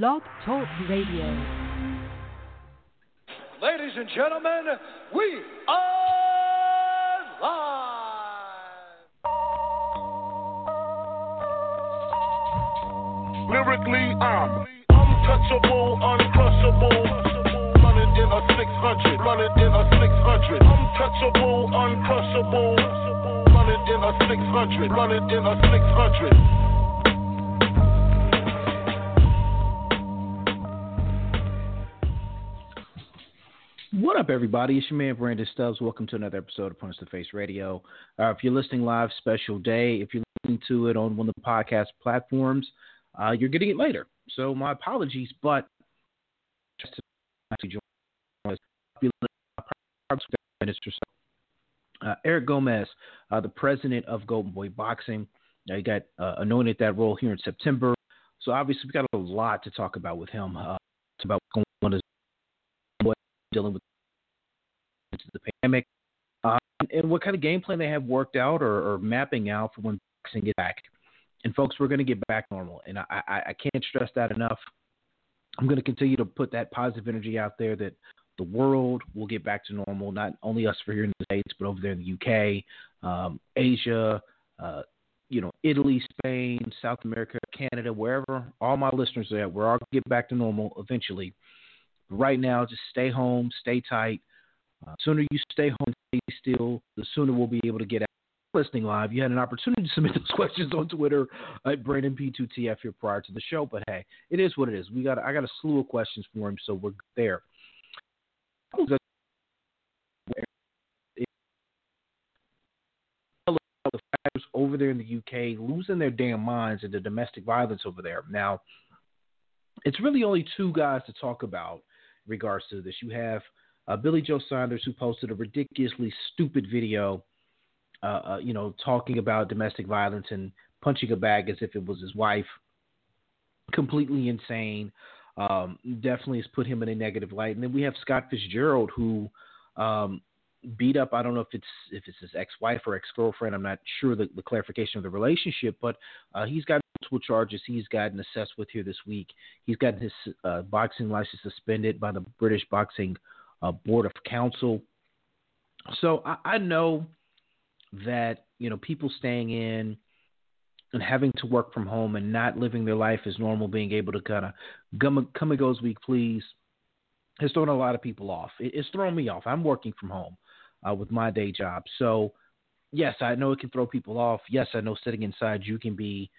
Blog Talk Radio. Ladies and gentlemen, we are live. Lyrically, I'm untouchable, uncrushable. Running in a 600, running in a 600. Untouchable, uncrushable. Running in a 600, running in a 600. Up, everybody? It's your man Brandon Stubbs. Welcome to another episode of Punch the Face Radio. Uh, if you're listening live, special day. If you're listening to it on one of the podcast platforms, uh, you're getting it later. So my apologies, but just to join us, so. Uh, Eric Gomez, uh, the president of Golden Boy Boxing, he got uh, anointed that role here in September. So obviously, we got a lot to talk about with him. Uh, about going on dealing with the pandemic, uh, and what kind of game plan they have worked out or, or mapping out for when boxing gets back. And folks, we're going to get back normal, and I, I, I can't stress that enough. I'm going to continue to put that positive energy out there that the world will get back to normal. Not only us for here in the states, but over there in the UK, um, Asia, uh, you know, Italy, Spain, South America, Canada, wherever. All my listeners are at, we're all get back to normal eventually. Right now, just stay home, stay tight. Uh, sooner you stay home, stay still, the sooner we'll be able to get out. Listening live, you had an opportunity to submit those questions on Twitter at Brandon P2TF here prior to the show, but hey, it is what it is. We got I got a slew of questions for him, so we're there. Over there in the UK losing their damn minds into domestic violence over there. Now, it's really only two guys to talk about in regards to this. You have uh, Billy Joe Saunders, who posted a ridiculously stupid video, uh, uh, you know, talking about domestic violence and punching a bag as if it was his wife. Completely insane. Um, definitely has put him in a negative light. And then we have Scott Fitzgerald, who um, beat up. I don't know if it's if it's his ex-wife or ex-girlfriend. I'm not sure the, the clarification of the relationship, but uh, he's got multiple charges. He's gotten assessed with here this week. He's gotten his uh, boxing license suspended by the British Boxing uh, Board of Council. So I, I know that you know people staying in and having to work from home and not living their life as normal, being able to kind of come, and go as we please, has thrown a lot of people off. It, it's thrown me off. I'm working from home uh, with my day job, so yes, I know it can throw people off. Yes, I know sitting inside you can be,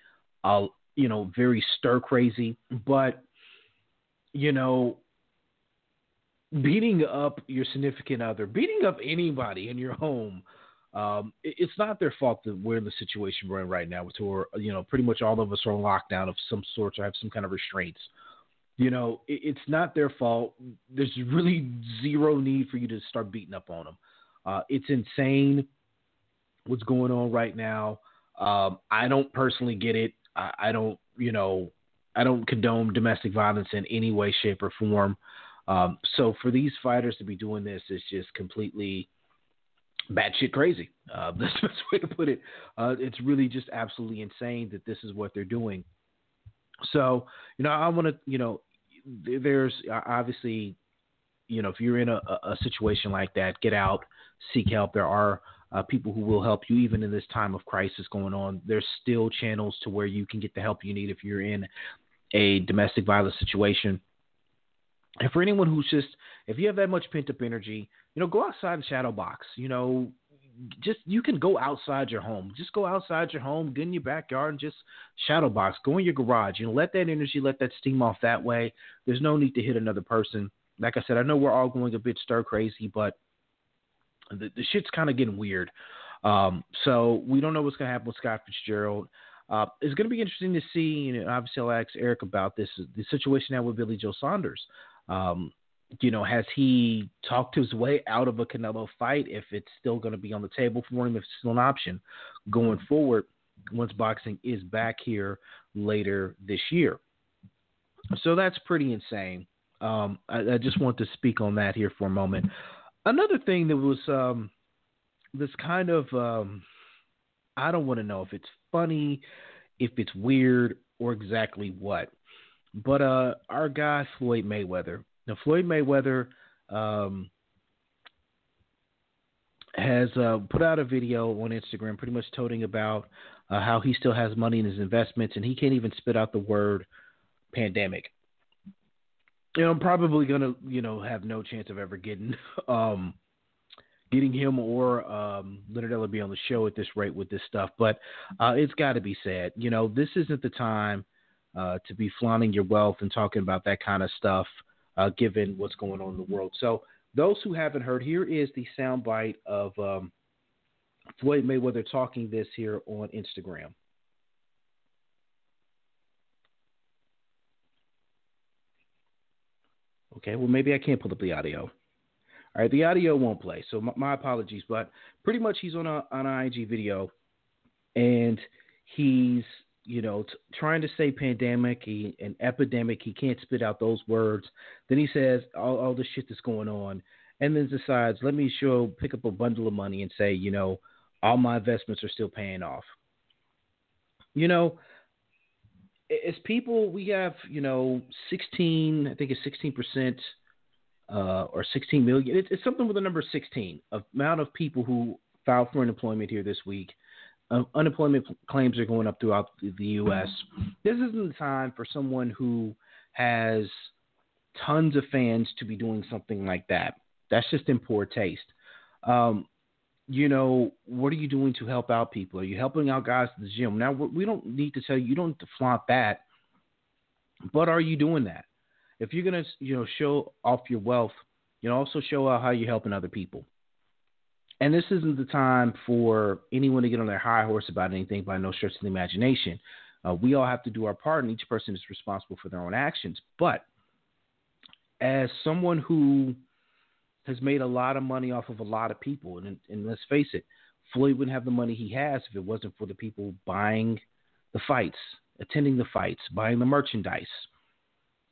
uh, you know, very stir crazy, but you know, beating up your significant other, beating up anybody in your home, um, it, it's not their fault that we're in the situation we're in right now, where you know pretty much all of us are on lockdown of some sort or have some kind of restraints. You know, it, it's not their fault. There's really zero need for you to start beating up on them. Uh, it's insane what's going on right now. Um, I don't personally get it. I, I don't, you know, I don't condone domestic violence in any way, shape, or form. Um, so for these fighters to be doing this is just completely batshit crazy. Uh, that's the best way to put it. Uh, it's really just absolutely insane that this is what they're doing. So, you know, I want to, you know, there's obviously, you know, if you're in a, a situation like that, get out, seek help. There are uh, people who will help you even in this time of crisis going on. There's still channels to where you can get the help you need if you're in a domestic violence situation. And for anyone who's just, if you have that much pent up energy, you know, go outside and shadow box. You know, just you can go outside your home. Just go outside your home, get in your backyard, and just shadow box. Go in your garage. You know, let that energy, let that steam off that way. There's no need to hit another person. Like I said, I know we're all going a bit stir crazy, but the, the shit's kind of getting weird. Um, so we don't know what's going to happen with Scott Fitzgerald. Uh, it's going to be interesting to see. Know, obviously, I'll ask Eric about this the situation now with Billy Joe Saunders. Um, you know, has he talked his way out of a Canelo fight if it's still going to be on the table for him, if it's still an option going forward once boxing is back here later this year? So that's pretty insane. Um, I, I, just want to speak on that here for a moment. Another thing that was um, this kind of, um, I don't want to know if it's funny, if it's weird, or exactly what. But uh, our guy Floyd Mayweather. Now Floyd Mayweather um, has uh, put out a video on Instagram, pretty much toting about uh, how he still has money in his investments, and he can't even spit out the word pandemic. Know, I'm probably gonna, you know, have no chance of ever getting, um, getting him or um, Leonard Ellerbe on the show at this rate with this stuff. But uh, it's got to be said. You know, this isn't the time uh, to be flaunting your wealth and talking about that kind of stuff, uh, given what's going on in the world. So, those who haven't heard, here is the soundbite of um, Floyd Mayweather talking this here on Instagram. Okay, well, maybe I can't pull up the audio. All right, the audio won't play, so my, my apologies. But pretty much, he's on a on an IG video, and he's you know, t- trying to say pandemic, he, an epidemic. He can't spit out those words. Then he says all, all the shit that's going on, and then decides, let me show, pick up a bundle of money and say, you know, all my investments are still paying off. You know, as people, we have, you know, 16, I think it's 16 percent. Uh, or 16 million. It's, it's something with the number 16 amount of people who filed for unemployment here this week uh, unemployment claims are going up throughout the U.S. This isn't the time for someone who has tons of fans to be doing something like that. That's just in poor taste. Um, you know, what are you doing to help out people? Are you helping out guys at the gym? Now, we don't need to tell you, you don't need to flaunt that, but are you doing that? If you're going to, you know, show off your wealth, you know, also show out how you're helping other people and this isn't the time for anyone to get on their high horse about anything by no stretch of the imagination. Uh, we all have to do our part, and each person is responsible for their own actions. But as someone who has made a lot of money off of a lot of people, and, and let's face it, Floyd wouldn't have the money he has if it wasn't for the people buying the fights, attending the fights, buying the merchandise,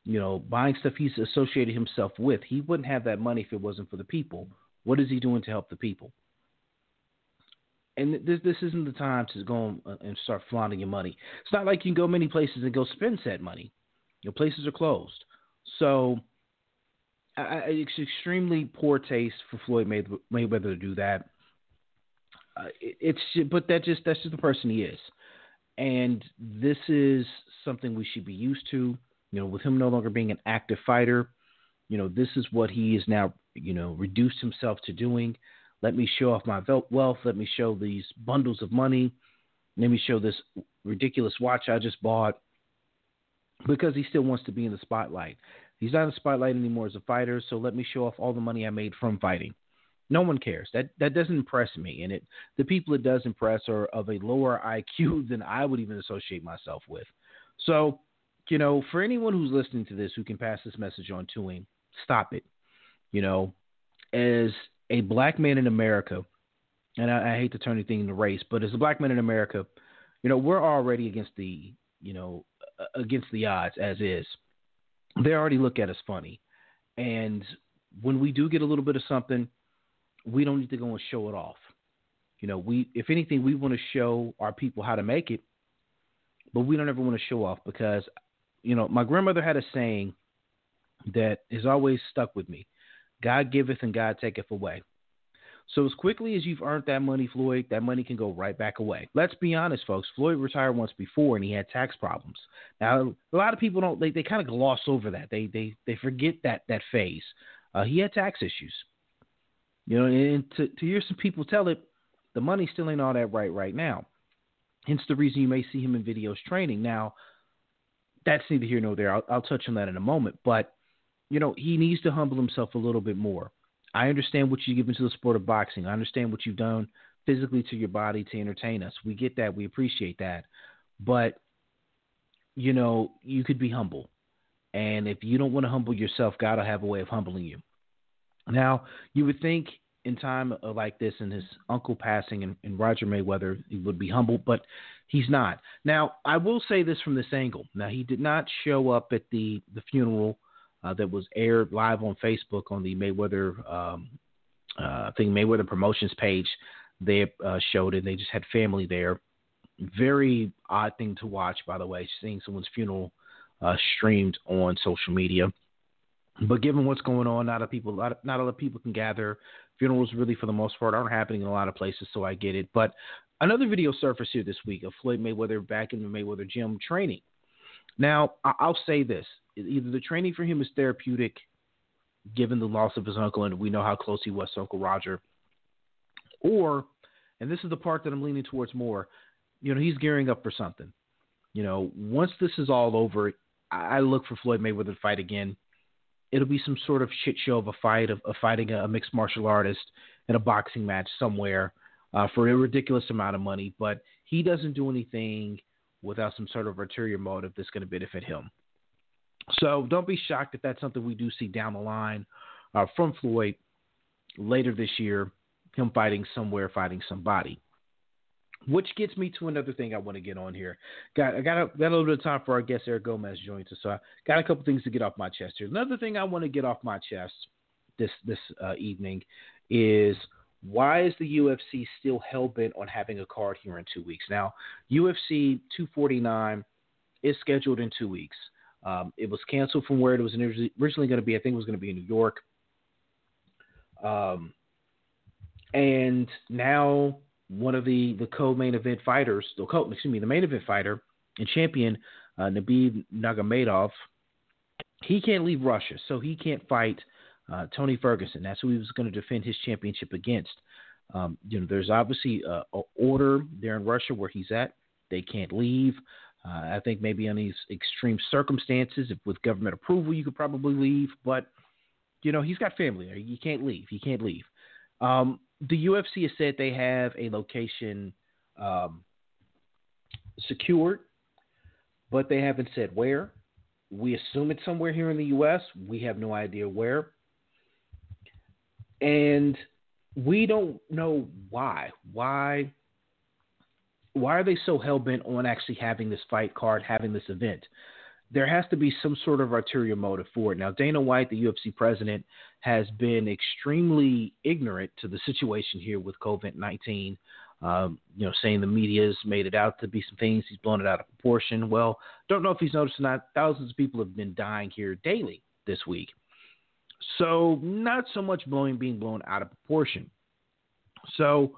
you know, buying stuff he's associated himself with. He wouldn't have that money if it wasn't for the people. What is he doing to help the people? And this this isn't the time to go and start flaunting your money. It's not like you can go many places and go spend said money. Your places are closed. So I, it's extremely poor taste for Floyd Mayweather to do that. Uh, it, it's but that just that's just the person he is, and this is something we should be used to. You know, with him no longer being an active fighter, you know, this is what he is now you know, reduced himself to doing. Let me show off my wealth. Let me show these bundles of money. Let me show this ridiculous watch I just bought because he still wants to be in the spotlight. He's not in the spotlight anymore as a fighter, so let me show off all the money I made from fighting. No one cares. That that doesn't impress me, and it the people it does impress are of a lower IQ than I would even associate myself with. So, you know, for anyone who's listening to this who can pass this message on to him, stop it. You know, as a black man in America, and I, I hate to turn anything into race, but as a black man in America, you know, we're already against the, you know, against the odds as is. They already look at us funny. And when we do get a little bit of something, we don't need to go and show it off. You know, we if anything, we want to show our people how to make it, but we don't ever want to show off because, you know, my grandmother had a saying that has always stuck with me. God giveth and God taketh away. So as quickly as you've earned that money, Floyd, that money can go right back away. Let's be honest, folks. Floyd retired once before and he had tax problems. Now a lot of people don't they, they kind of gloss over that. They they they forget that that phase. Uh, he had tax issues. You know, and to, to hear some people tell it, the money still ain't all that right right now. Hence the reason you may see him in videos training. Now, that's neither here nor there. I'll, I'll touch on that in a moment. But you know, he needs to humble himself a little bit more. I understand what you give into the sport of boxing. I understand what you've done physically to your body to entertain us. We get that. We appreciate that. But, you know, you could be humble. And if you don't want to humble yourself, God will have a way of humbling you. Now, you would think in time like this and his uncle passing and, and Roger Mayweather, he would be humble, but he's not. Now, I will say this from this angle. Now, he did not show up at the, the funeral uh, that was aired live on Facebook on the Mayweather um, uh, I think Mayweather Promotions page. They uh, showed it. They just had family there. Very odd thing to watch, by the way, seeing someone's funeral uh, streamed on social media. But given what's going on, not a people, not a lot of people can gather. Funerals, really, for the most part, aren't happening in a lot of places, so I get it. But another video surfaced here this week of Floyd Mayweather back in the Mayweather gym training. Now, I'll say this: either the training for him is therapeutic, given the loss of his uncle, and we know how close he was to Uncle Roger, or, and this is the part that I'm leaning towards more, you know, he's gearing up for something. You know, once this is all over, I look for Floyd Mayweather to fight again. It'll be some sort of shit show of a fight of, of fighting a, mixed martial artist in a boxing match somewhere uh, for a ridiculous amount of money. But he doesn't do anything without some sort of ulterior motive that's going to benefit him. So don't be shocked if that's something we do see down the line uh, from Floyd later this year, him fighting somewhere, fighting somebody. Which gets me to another thing I want to get on here. Got I got a, got a little bit of time for our guest Eric Gomez joins us, so I got a couple things to get off my chest here. Another thing I want to get off my chest this this uh, evening is why is the UFC still hell bent on having a card here in two weeks? Now, UFC 249 is scheduled in two weeks. Um, it was canceled from where it was originally going to be. I think it was going to be in New York. Um, and now one of the, the co-main event fighters, the co, excuse me, the main event fighter and champion, uh, Khabib Nurmagomedov, he can't leave Russia, so he can't fight uh, Tony Ferguson. That's who he was going to defend his championship against. Um, you know, there's obviously a, a, order there in Russia where he's at. They can't leave. Uh, I think maybe on these extreme circumstances, if with government approval, you could probably leave. But you know, he's got family there. You can't leave. You can't leave. Um, the UFC has said they have a location um, secured, but they haven't said where. We assume it's somewhere here in the U.S. We have no idea where. And we don't know why. Why why are they so hell bent on actually having this fight card, having this event? There has to be some sort of ulterior motive for it. Now, Dana White, the UFC president, has been extremely ignorant to the situation here with COVID 19. Um, you know, saying the media's made it out to be some things, he's blown it out of proportion. Well, don't know if he's noticed or not. Thousands of people have been dying here daily this week. So, not so much blowing being blown out of proportion. So,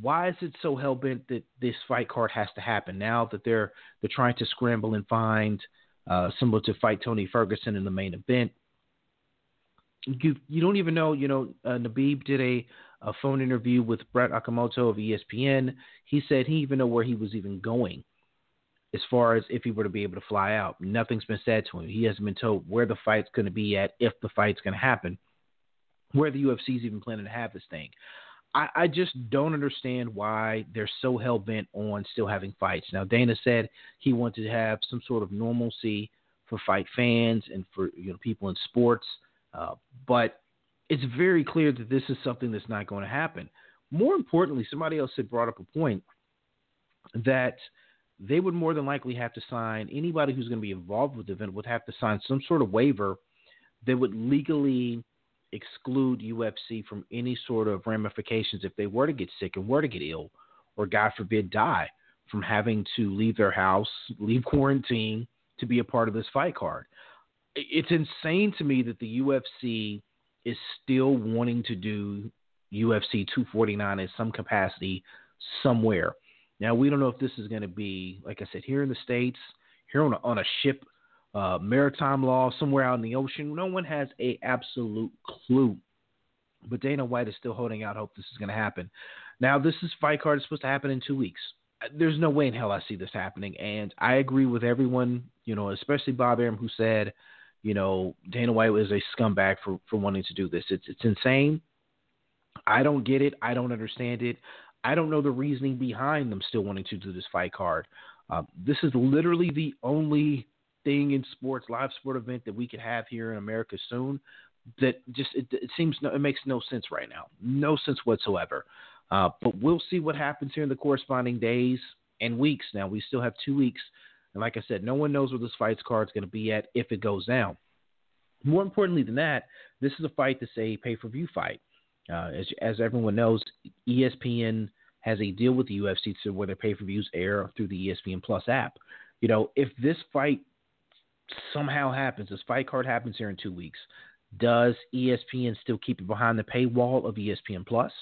why is it so hell bent that this fight card has to happen now that they're they're trying to scramble and find uh, someone to fight Tony Ferguson in the main event? You you don't even know. You know, uh, Khabib did a a phone interview with Brett Okamoto of ESPN. He said he even know where he was even going as far as if he were to be able to fly out. Nothing's been said to him. He hasn't been told where the fight's going to be at, if the fight's going to happen, where the UFC's even planning to have this thing. I, I just don't understand why they're so hell bent on still having fights. Now Dana said he wanted to have some sort of normalcy for fight fans and for you know people in sports, uh, but it's very clear that this is something that's not going to happen. More importantly, somebody else had brought up a point that they would more than likely have to sign anybody who's going to be involved with the event would have to sign some sort of waiver that would legally exclude UFC from any sort of ramifications if they were to get sick and were to get ill, or God forbid die from having to leave their house, leave quarantine to be a part of this fight card. It's insane to me that the UFC is still wanting to do UFC 249 in some capacity somewhere. Now we don't know if this is going to be, like I said, here in the states, here on a, on a ship uh, maritime law somewhere out in the ocean. No one has a absolute clue. But Dana White is still holding out hope this is going to happen. Now, this is fight card is supposed to happen in two weeks. There's no way in hell I see this happening, and I agree with everyone, you know, especially Bob Arum, who said, you know, Dana White was a scumbag for for wanting to do this. It's it's insane. I don't get it. I don't understand it. I don't know the reasoning behind them still wanting to do this fight card. Uh, this is literally the only thing in sports, live sport event that we could have here in America soon. That just it, it seems no, it makes no sense right now, no sense whatsoever. Uh, but we'll see what happens here in the corresponding days and weeks. Now we still have two weeks, and like I said, no one knows where this fight's card is going to be at if it goes down. More importantly than that, this is a fight that's a pay-per-view fight. Uh, as, as everyone knows, ESPN has a deal with the UFC to where their pay-per-views air through the ESPN Plus app. You know, if this fight somehow happens, this fight card happens here in two weeks, does ESPN still keep it behind the paywall of ESPN Plus?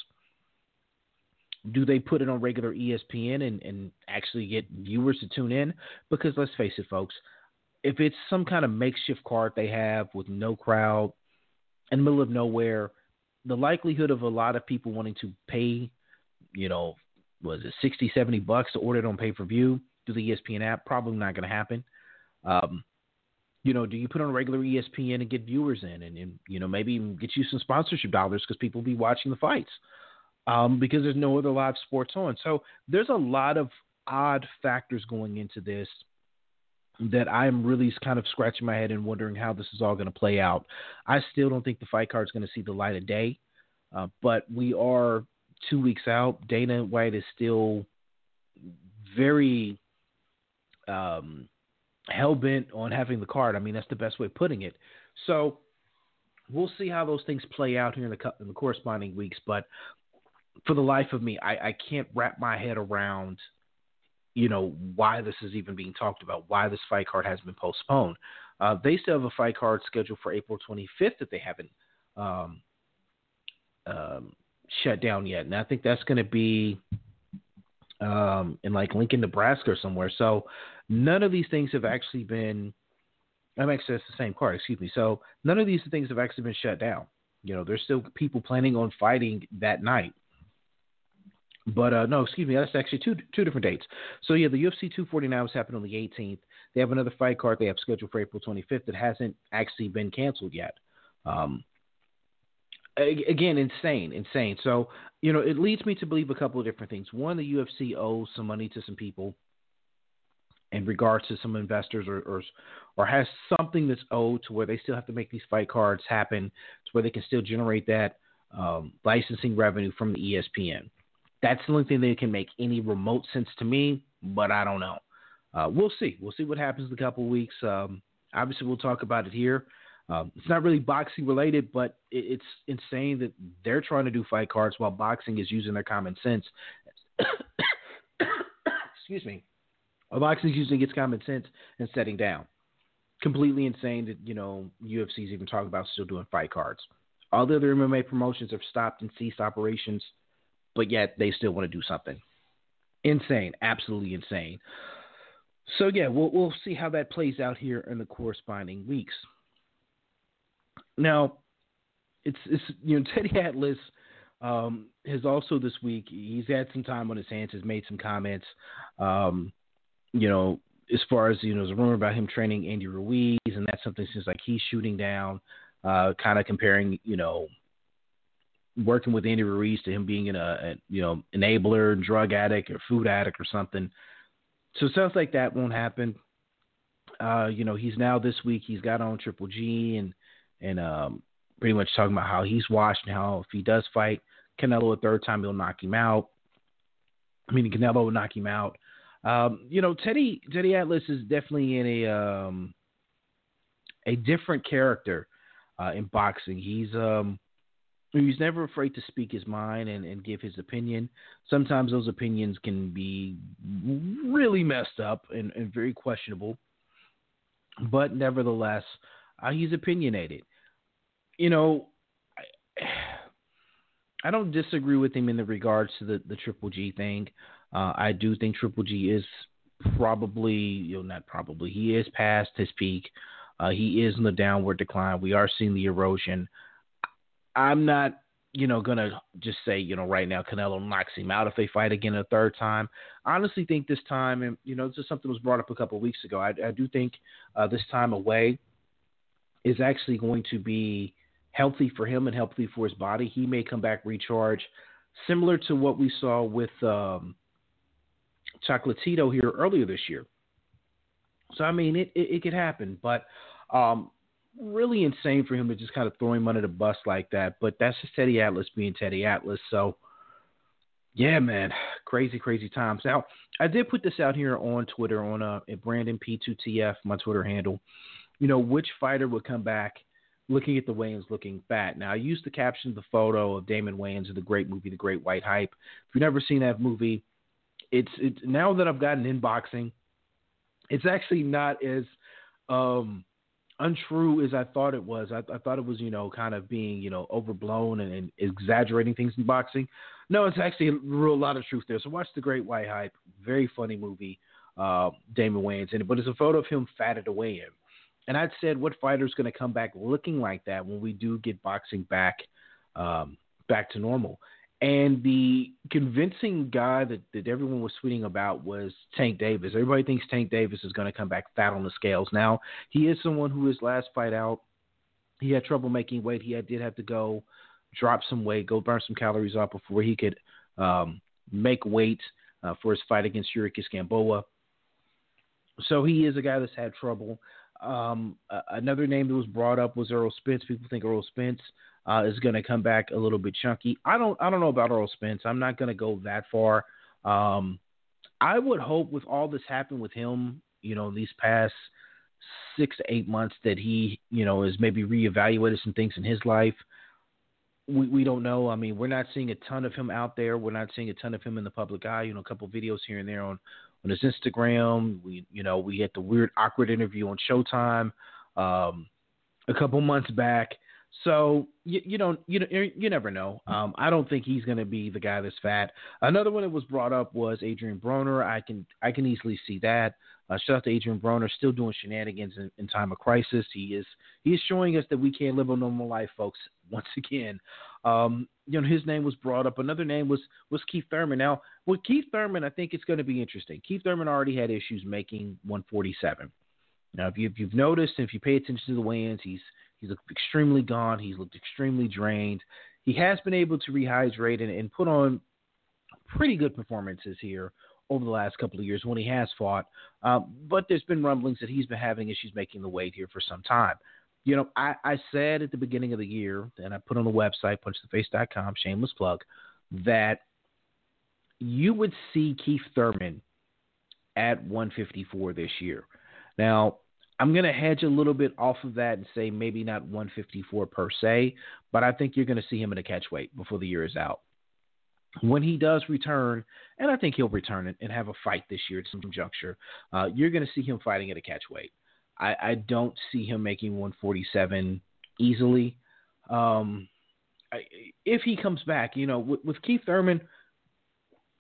Do they put it on regular ESPN and, and actually get viewers to tune in? Because let's face it, folks, if it's some kind of makeshift card they have with no crowd in the middle of nowhere, the likelihood of a lot of people wanting to pay, you know, was it 60, 70 bucks to order it on pay per view through the ESPN app? Probably not going to happen. Um, you know, do you put on a regular ESPN and get viewers in and, and you know, maybe even get you some sponsorship dollars because people will be watching the fights um, because there's no other live sports on. So there's a lot of odd factors going into this that I'm really kind of scratching my head and wondering how this is all going to play out. I still don't think the fight card is going to see the light of day, uh, but we are two weeks out. Dana White is still very um, hell bent on having the card. I mean, that's the best way of putting it. So we'll see how those things play out here in the, in the corresponding weeks. But for the life of me, I, I can't wrap my head around – you know, why this is even being talked about, why this fight card has been postponed. Uh, they still have a fight card scheduled for April 25th that they haven't um, um, shut down yet. And I think that's going to be um, in like Lincoln, Nebraska or somewhere. So none of these things have actually been, I'm actually, that's the same card, excuse me. So none of these things have actually been shut down. You know, there's still people planning on fighting that night. But uh, no, excuse me, that's actually two two different dates. So yeah, the UFC 249 was happening on the 18th. They have another fight card they have scheduled for April 25th that hasn't actually been canceled yet. Um, again, insane, insane. So you know, it leads me to believe a couple of different things. One, the UFC owes some money to some people in regards to some investors or, or, or has something that's owed to where they still have to make these fight cards happen to where they can still generate that um, licensing revenue from the ESPN. That's the only thing that can make any remote sense to me, but I don't know. Uh, we'll see. We'll see what happens in a couple of weeks. Um, obviously, we'll talk about it here. Um, it's not really boxing related, but it, it's insane that they're trying to do fight cards while boxing is using their common sense. Excuse me. Boxing using its common sense and setting down. Completely insane that, you know, UFC's even talking about still doing fight cards. All the other MMA promotions have stopped and ceased operations but yet they still want to do something. Insane, absolutely insane. So yeah, we'll we'll see how that plays out here in the corresponding weeks. Now, it's it's you know Teddy Atlas um, has also this week he's had some time on his hands, has made some comments. Um, you know, as far as you know, there's a rumor about him training Andy Ruiz, and that's something seems like he's shooting down. Uh, kind of comparing, you know, working with Andy Ruiz to him being a, a you know enabler, drug addict, or food addict or something. So it sounds like that won't happen. Uh, you know, he's now this week he's got on Triple G and and um, pretty much talking about how he's watched and how if he does fight Canelo a third time, he'll knock him out. I mean, Canelo will knock him out. Um, you know, Teddy Teddy Atlas is definitely in a um, a different character uh, in boxing. He's um, He's never afraid to speak his mind and, and give his opinion. Sometimes those opinions can be really messed up and, and very questionable, but nevertheless, uh, he's opinionated. You know, I, I, don't disagree with him in the regards to the, the Triple G thing. Uh, I do think Triple G is probably, you know, not probably, he is past his peak. Uh, he is in the downward decline. We are seeing the erosion. I'm not, you know, gonna just say, you know, right now Canelo knocks him out if they fight again a third time. I honestly think this time, and you know, this is something that was brought up a couple of weeks ago. I, I do think uh, this time away is actually going to be healthy for him and healthy for his body. He may come back recharge, similar to what we saw with um, Chocolatito here earlier this year. So I mean, it, it, it could happen, but um, really insane for him to just kind of throw him under the bus like that. But that's just Teddy Atlas being Teddy Atlas. So, yeah, man, crazy, crazy times. Now, I did put this out here on Twitter on uh, Brandon P2TF, my Twitter handle. You know, which fighter would come back looking at the Wayans looking fat? Now, I used to caption the photo of Damon Wayans in the great movie, The Great White Hype. If you've never seen that movie, it's, it's now that I've gotten in boxing, it's actually not as um, untrue as I thought it was. I, I, thought it was, you know, kind of being, you know, overblown and, and, exaggerating things in boxing. No, it's actually a real lot of truth there. So watch The Great White Hype. Very funny movie. Uh, Damon Wayans in it, but it's a photo of him fatted away in. And I'd said, what fighter's going to come back looking like that when we do get boxing back, um, back to normal? And the convincing guy that, that everyone was tweeting about was Tank Davis. Everybody thinks Tank Davis is going to come back fat on the scales. Now, he is someone who his last fight out, he had trouble making weight. He had, did have to go drop some weight, go burn some calories off before he could um, make weight uh, for his fight against Yuriorkis Gamboa. So he is a guy that's had trouble. Um, another name that was brought up was Errol Spence. People think Errol Spence uh, is going to come back a little bit chunky. I don't I don't know about Errol Spence. I'm not going to go that far. Um, I would hope with all this happened with him, you know, these past six to eight months that he, you know, has maybe reevaluated some things in his life. We we don't know. I mean, we're not seeing a ton of him out there. We're not seeing a ton of him in the public eye. You know, a couple videos here and there on on his Instagram. We you know we had the weird awkward interview on Showtime um, a couple months back. So you, you don't you you never know. Um, I don't think he's going to be the guy that's fat. Another one that was brought up was Adrian Broner. I can I can easily see that. Uh, shout out to Adrian Broner, still doing shenanigans in, in, time of crisis. He is he is showing us that we can't live a normal life, folks. Once again, um, you know his name was brought up. Another name was was Keith Thurman. Now with Keith Thurman, I think it's going to be interesting. Keith Thurman already had issues making 147. Now, if, you, have noticed, and if you pay attention to the weigh-ins, he's He's looked extremely gone. He's looked extremely drained. He has been able to rehydrate and, and put on pretty good performances here over the last couple of years when he has fought. Um, but there's been rumblings that he's been having issues making the weight here for some time. You know, I, I said at the beginning of the year, and I put on the website, punchtheface.com, shameless plug, that you would see Keith Thurman at 154 this year. Now, I'm going to hedge a little bit off of that and say maybe not 154 per se, but I think you're going to see him in a catch weight before the year is out. When he does return, and I think he'll return and have a fight this year at some juncture, uh, you're going to see him fighting at a catch weight. I, I don't see him making 147 easily. Um, I, if he comes back, you know, with, with Keith Thurman,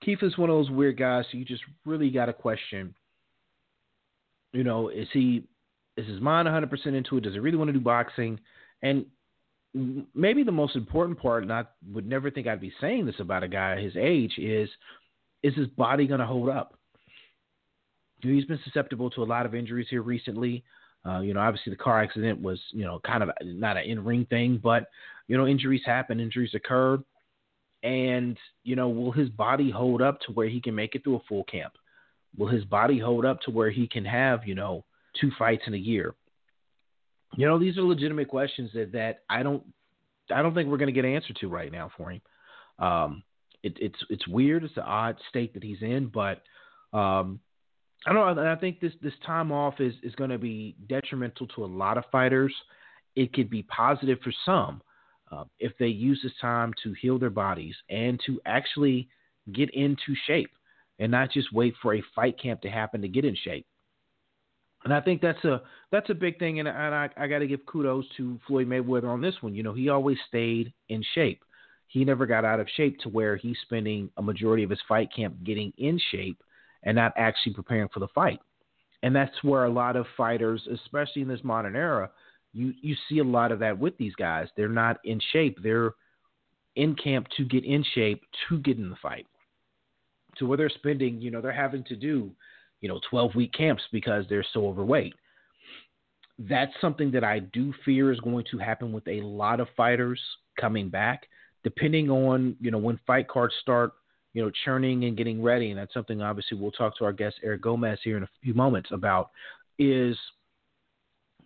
Keith is one of those weird guys. So you just really got to question. You know, is he is his mind 100% into it? Does he really want to do boxing? And maybe the most important part, and I would never think I'd be saying this about a guy his age, is is his body going to hold up? He's been susceptible to a lot of injuries here recently. Uh, you know, obviously the car accident was, you know, kind of not an in-ring thing, but you know, injuries happen, injuries occur, and you know, will his body hold up to where he can make it through a full camp? Will his body hold up to where he can have, you know, two fights in a year? You know, these are legitimate questions that, that I don't I don't think we're going to get an answer to right now for him. Um, it, it's it's weird. It's an odd state that he's in, but um, I don't know. I think this this time off is is going to be detrimental to a lot of fighters. It could be positive for some uh, if they use this time to heal their bodies and to actually get into shape and not just wait for a fight camp to happen to get in shape. And I think that's a that's a big thing, and, and I, I got to give kudos to Floyd Mayweather on this one. You know, he always stayed in shape. He never got out of shape to where he's spending a majority of his fight camp getting in shape and not actually preparing for the fight. And that's where a lot of fighters, especially in this modern era, you you see a lot of that with these guys. They're not in shape. They're in camp to get in shape to get in the fight. So where they're spending, you know, they're having to do you know, 12 week camps because they're so overweight. That's something that I do fear is going to happen with a lot of fighters coming back, depending on, you know, when fight cards start, you know, churning and getting ready. And that's something obviously we'll talk to our guest Eric Gomez here in a few moments about is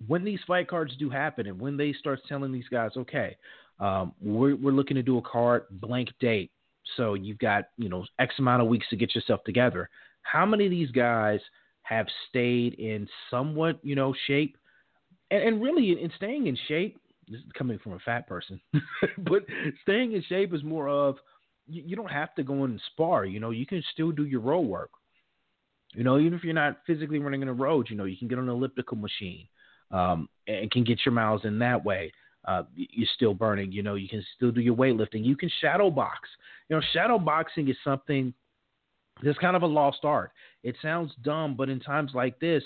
when these fight cards do happen and when they start telling these guys, okay, um, we're, we're looking to do a card blank date. So you've got, you know, X amount of weeks to get yourself together how many of these guys have stayed in somewhat, you know, shape? And, and really, in, in staying in shape, this is coming from a fat person, but staying in shape is more of you, you don't have to go in and spar. You know, you can still do your roll work. You know, even if you're not physically running on the road, you know, you can get on an elliptical machine um, and can get your miles in that way. Uh, you're still burning. You know, you can still do your weightlifting. You can shadow box. You know, shadow boxing is something that's kind of a lost art. It sounds dumb, but in times like this,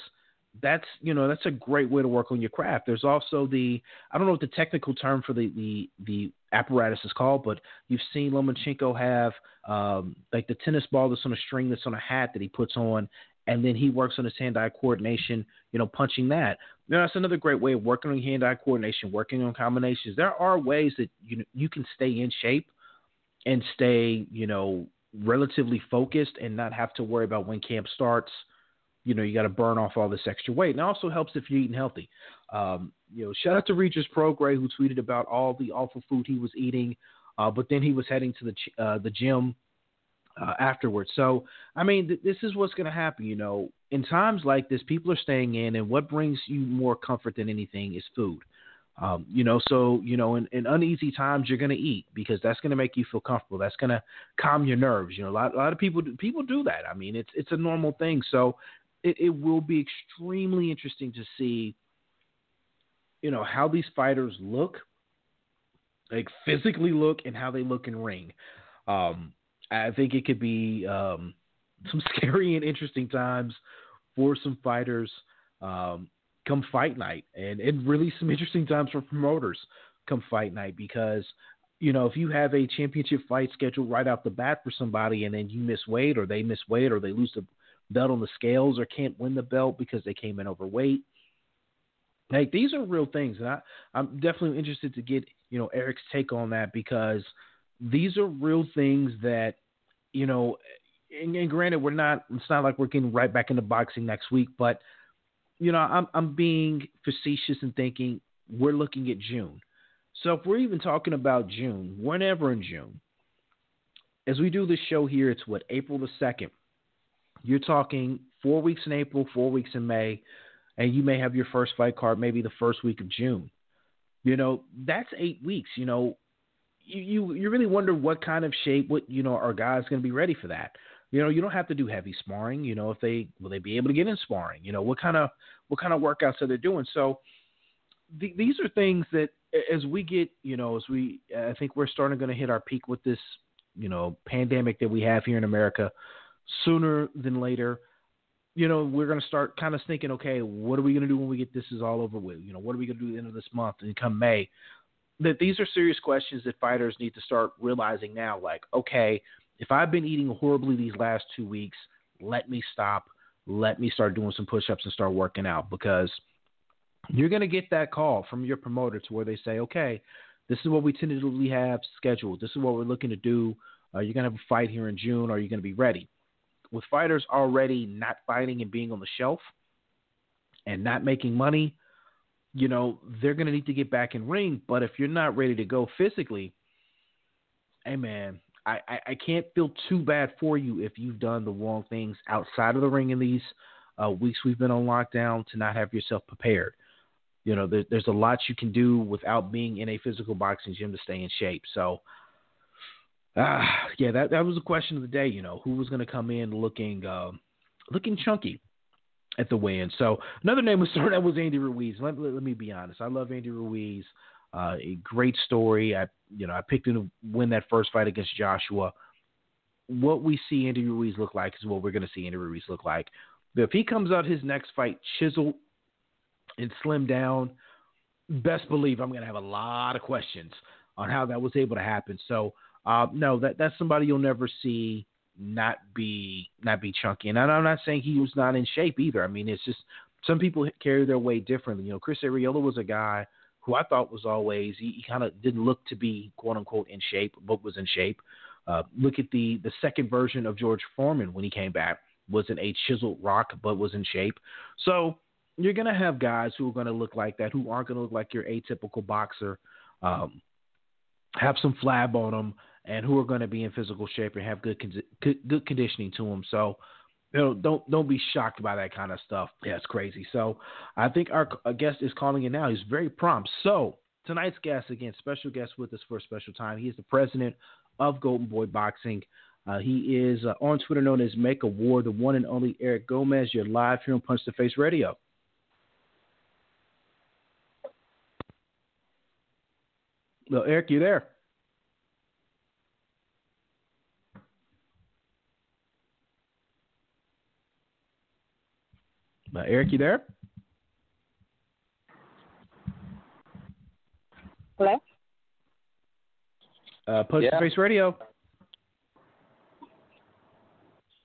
that's you know that's a great way to work on your craft. There's also the I don't know what the technical term for the the, the apparatus is called, but you've seen Lomachenko have um, like the tennis ball that's on a string that's on a hat that he puts on, and then he works on his hand-eye coordination. You know, punching that. You know, that's another great way of working on hand-eye coordination, working on combinations. There are ways that you you can stay in shape and stay you know relatively focused and not have to worry about when camp starts you know, you got to burn off all this extra weight. And it also helps if you're eating healthy. Um, you know, shout out to Regis Prograis who tweeted about all the awful food he was eating, uh, but then he was heading to the uh, the gym uh, afterwards. So, I mean, th- this is what's going to happen. You know, in times like this, people are staying in, and what brings you more comfort than anything is food. Um, you know, so you know, in, in uneasy times, you're going to eat because that's going to make you feel comfortable. That's going to calm your nerves. You know, a lot, a lot of people people do that. I mean, it's it's a normal thing. So it, it will be extremely interesting to see, you know, how these fighters look, like physically look, and how they look in ring. Um, I think it could be um, some scary and interesting times for some fighters um, come fight night, and, and really some interesting times for promoters come fight night because you know, if you have a championship fight scheduled right off the bat for somebody and then you miss weight or they miss weight or they lose the belt on the scales or can't win the belt because they came in overweight. Like these are real things, and I, I'm definitely interested to get you know Eric's take on that because these are real things that you know. And, and granted, we're not. It's not like we're getting right back into boxing next week, but you know, I'm I'm being facetious and thinking we're looking at June. So if we're even talking about June, whenever in June, as we do this show here, it's what April the second. You're talking four weeks in April, four weeks in May, and you may have your first fight card maybe the first week of June. You know, that's eight weeks. You know, you you, you really wonder what kind of shape, what you know, are guys going to be ready for that? You know, you don't have to do heavy sparring. You know, if they will they be able to get in sparring? You know, what kind of what kind of workouts are they doing? So th- these are things that as we get, you know, as we I think we're starting going to hit our peak with this, you know, pandemic that we have here in America sooner than later, you know, we're going to start kind of thinking, okay, what are we going to do when we get this is all over with? You know, what are we going to do at the end of this month and come May? That these are serious questions that fighters need to start realizing now. Like, okay, if I've been eating horribly these last two weeks, let me stop. Let me start doing some push ups and start working out because you're going to get that call from your promoter to where they say, okay, this is what we tentatively have scheduled. This is what we're looking to do. Uh, you're going to have a fight here in June. Are you going to be ready? with fighters already not fighting and being on the shelf and not making money, you know, they're going to need to get back in ring. But if you're not ready to go physically, hey, man, I, I, I can't feel too bad for you if you've done the wrong things outside of the ring in these uh, weeks we've been on lockdown to not have yourself prepared. You know, there, there's a lot you can do without being in a physical boxing gym to stay in shape. So, uh, yeah, that that was the question of the day. You know, who was going to come in looking uh, looking chunky at the weigh-in? So another name was thrown out was Andy Ruiz. Let, let, let, me be honest, I love Andy Ruiz. Uh, a great story. I you know I picked him to win that first fight against Joshua. What we see Andy Ruiz look like is what we're going to see Andy Ruiz look like. But if he comes out his next fight chiseled and slimmed down, best believe I'm going to have a lot of questions on how that was able to happen. So uh, no, that that's somebody you'll never see not be not be chunky. And I'm not saying he was not in shape either. I mean, it's just some people carry their weight differently. You know, Chris Arreola was a guy who I thought was always he, he kind of didn't look to be quote unquote in shape, but was in shape. Uh, look at the the second version of George Foreman when he came back wasn't a chiseled rock, but was in shape. So you're gonna have guys who are gonna look like that, who aren't gonna look like your atypical boxer. Um, have some flab on them, and who are to be in physical shape and have good good conditioning to them. So, you know, don't don't be shocked by that kind of stuff. Yeah, it's crazy. So, I think our, guest is calling in now. He's very prompt. So, tonight's guest again, special guest with us for a special time. He is the president of Golden Boy Boxing. Uh, he is uh, on Twitter known as Make a War, the one and only Eric Gomez. You're live here on Punch the Face Radio. Well, Eric, you there? Uh, Eric, you there? Hello? Uh, Punch Yeah. Face Radio.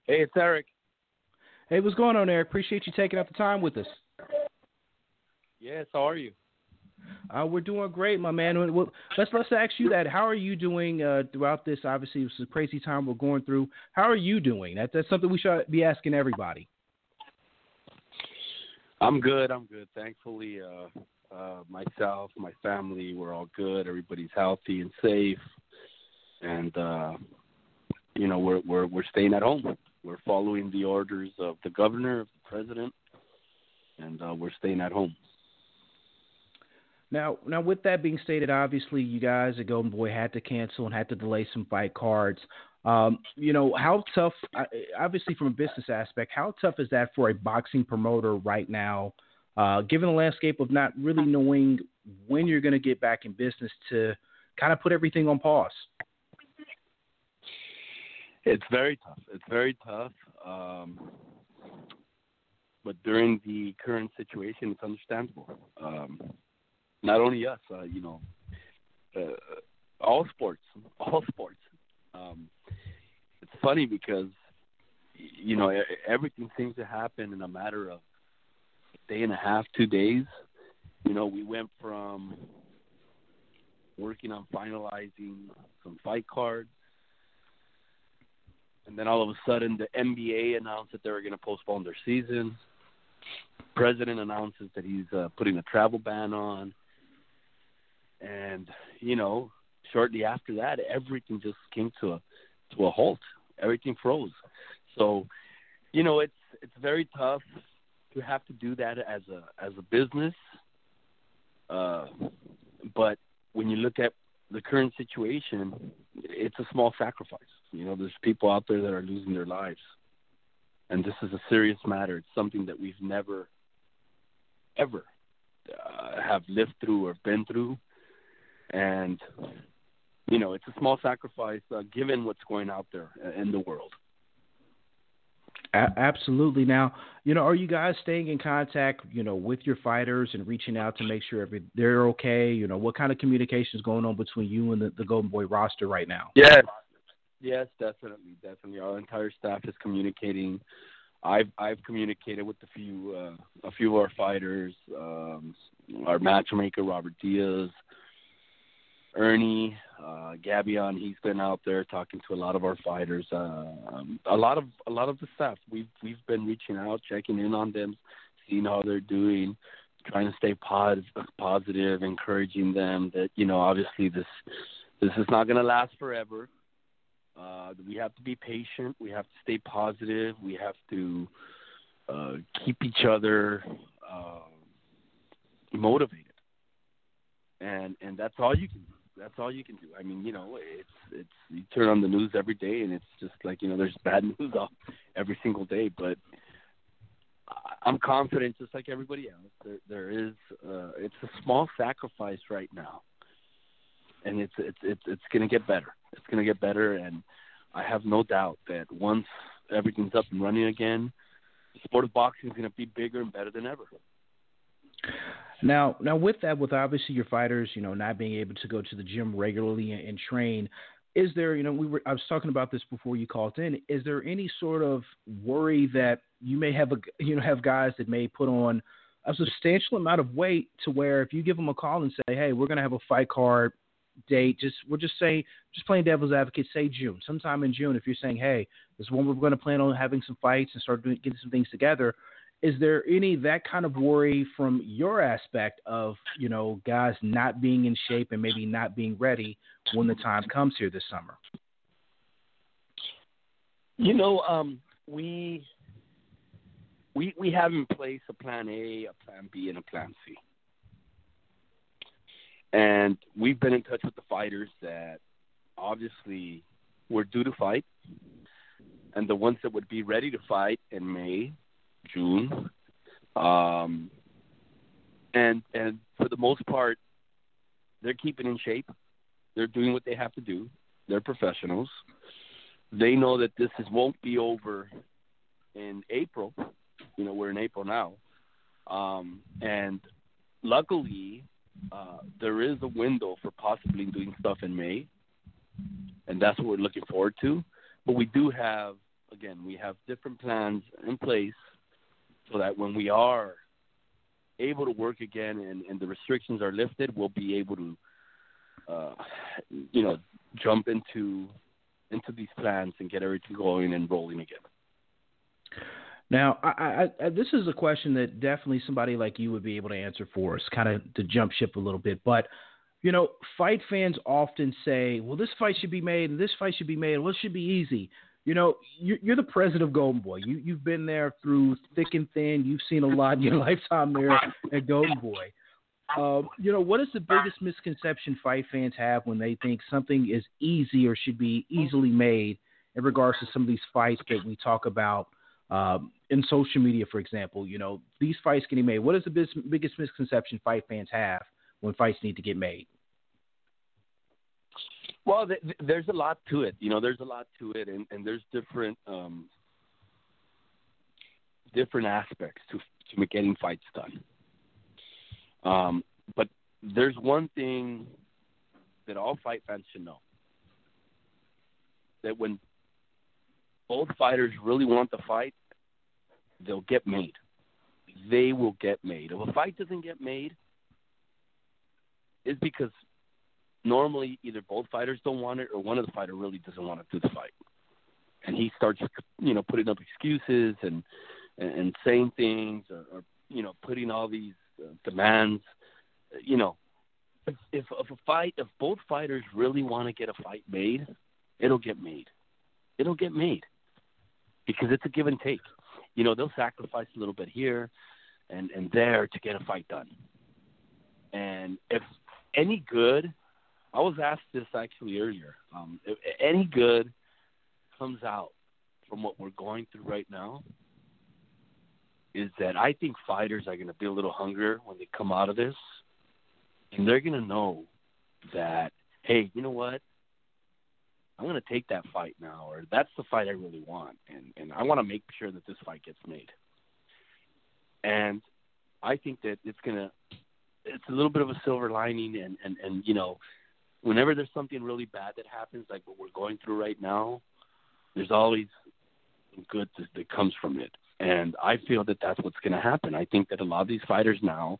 Hey, it's Eric. Hey, what's going on, Eric? Appreciate you taking up the time with us. Yes, how are you? Uh, we're doing great, my man. Well, Let's let's ask you that. How are you doing uh, throughout this? Obviously, it's a crazy time we're going through. How are you doing? That, that's something we should be asking everybody. I'm good. I'm good. Thankfully, uh, uh, myself, my family, we're all good. Everybody's healthy and safe, and uh, you know we're we're we're staying at home. We're following the orders of the governor, of the president, and uh, we're staying at home. Now, now with that being stated, obviously you guys at Golden Boy had to cancel and had to delay some fight cards. Um, you know, how tough? Obviously, from a business aspect, how tough is that for a boxing promoter right now, uh, given the landscape of not really knowing when you're going to get back in business to kind of put everything on pause? It's very tough. It's very tough. Um, but during the current situation, it's understandable. Um, not only us, uh, you know, uh, all sports, all sports. Um, it's funny because you know everything seems to happen in a matter of a day and a half, two days. You know, we went from working on finalizing some fight cards and then all of a sudden the NBA announced that they were going to postpone their season. President announces that he's uh, putting a travel ban on, and you know, shortly after that, everything just came to a to a halt. Everything froze. So, you know, it's it's very tough to have to do that as a as a business. Uh, but when you look at the current situation, it's a small sacrifice. You know, there's people out there that are losing their lives, and this is a serious matter. It's something that we've never, ever, uh, have lived through or been through, and you know, it's a small sacrifice uh, given what's going out there in the world. A- absolutely. Now, you know, are you guys staying in contact, you know, with your fighters and reaching out to make sure every, they're okay? You know, what kind of communication is going on between you and the, the Golden Boy roster right now? Yes, yes, definitely, definitely. Our entire staff is communicating. I've I've communicated with a few uh, a few of our fighters, um, our matchmaker Robert Diaz, Ernie, uh, Gabion. He's been out there talking to a lot of our fighters. Uh, um, a lot of a lot of the staff. We've we've been reaching out, checking in on them, seeing how they're doing, trying to stay positive, positive, encouraging them that you know obviously this this is not going to last forever. Uh, we have to be patient. We have to stay positive. We have to uh, keep each other uh, motivated, and and that's all you can do. That's all you can do. I mean, you know, it's it's you turn on the news every day, and it's just like you know, there's bad news all, every single day. But I'm confident, just like everybody else. There there is uh, it's a small sacrifice right now, and it's it's it's it's going to get better. It's going to get better, and I have no doubt that once everything's up and running again, the sport of boxing is going to be bigger and better than ever. Now, now with that, with obviously your fighters, you know, not being able to go to the gym regularly and, and train, is there, you know, we were I was talking about this before you called in. Is there any sort of worry that you may have a, you know, have guys that may put on a substantial amount of weight to where if you give them a call and say, hey, we're going to have a fight card date, just we're just saying, just playing devil's advocate, say June, sometime in June. If you're saying, hey, this is when we're going to plan on having some fights and start doing, getting some things together is there any that kind of worry from your aspect of you know guys not being in shape and maybe not being ready when the time comes here this summer You know, um, we we we have in place a plan A, a plan B, and a plan C. And we've been in touch with the fighters that obviously were due to fight, and the ones that would be ready to fight in May, June, um, and and for the most part, they're keeping in shape. They're doing what they have to do. They're professionals. They know that this is won't be over in April. You know, we're in April now, um, and luckily, uh, there is a window for possibly doing stuff in May, and that's what we're looking forward to. But we do have, again, we have different plans in place so that when we are able to work again and, and the restrictions are lifted, we'll be able to, uh, you know, jump into into these plans and get everything going and rolling again. Now, I, I, I, this is a question that definitely somebody like you would be able to answer for us, kind of to jump ship a little bit. But, you know, fight fans often say, well, this fight should be made and this fight should be made. Well, it should be easy. You know, you're, the president of Golden Boy. You, you've been there through thick and thin. You've seen a lot in your lifetime there at Golden Boy. Uh, you know, what is the biggest misconception fight fans have when they think something is easy or should be easily made in regards to some of these fights that we talk about – um, in social media, for example, you know, these fights getting made. What is the biggest misconception fight fans have when fights need to get made? Well, th- there's a lot to it. You know, there's a lot to it, and, and there's different um, different aspects to to getting fights done. Um, but there's one thing that all fight fans should know: that when both fighters really want the fight, they'll get made. They will get made. If a fight doesn't get made, it's because normally either both fighters don't want it or one of the fighter really doesn't want to do the fight, and he starts, you know, putting up excuses and and, and saying things or, or you know putting all these uh, demands. You know, if if a fight, if both fighters really want to get a fight made, it'll get made. It'll get made because it's a give and take you know, they'll sacrifice a little bit here and and there to get a fight done. And if any good, I was asked this actually earlier. Um, if any good comes out from what we're going through right now, is that I think fighters are going to be a little hungrier when they come out of this, and they're going to know that hey, you know what? I'm going to take that fight now, or that's the fight I really want, and and I want to make sure that this fight gets made. And I think that it's gonna, it's a little bit of a silver lining, and and and you know, whenever there's something really bad that happens, like what we're going through right now, there's always good that, that comes from it. And I feel that that's what's going to happen. I think that a lot of these fighters now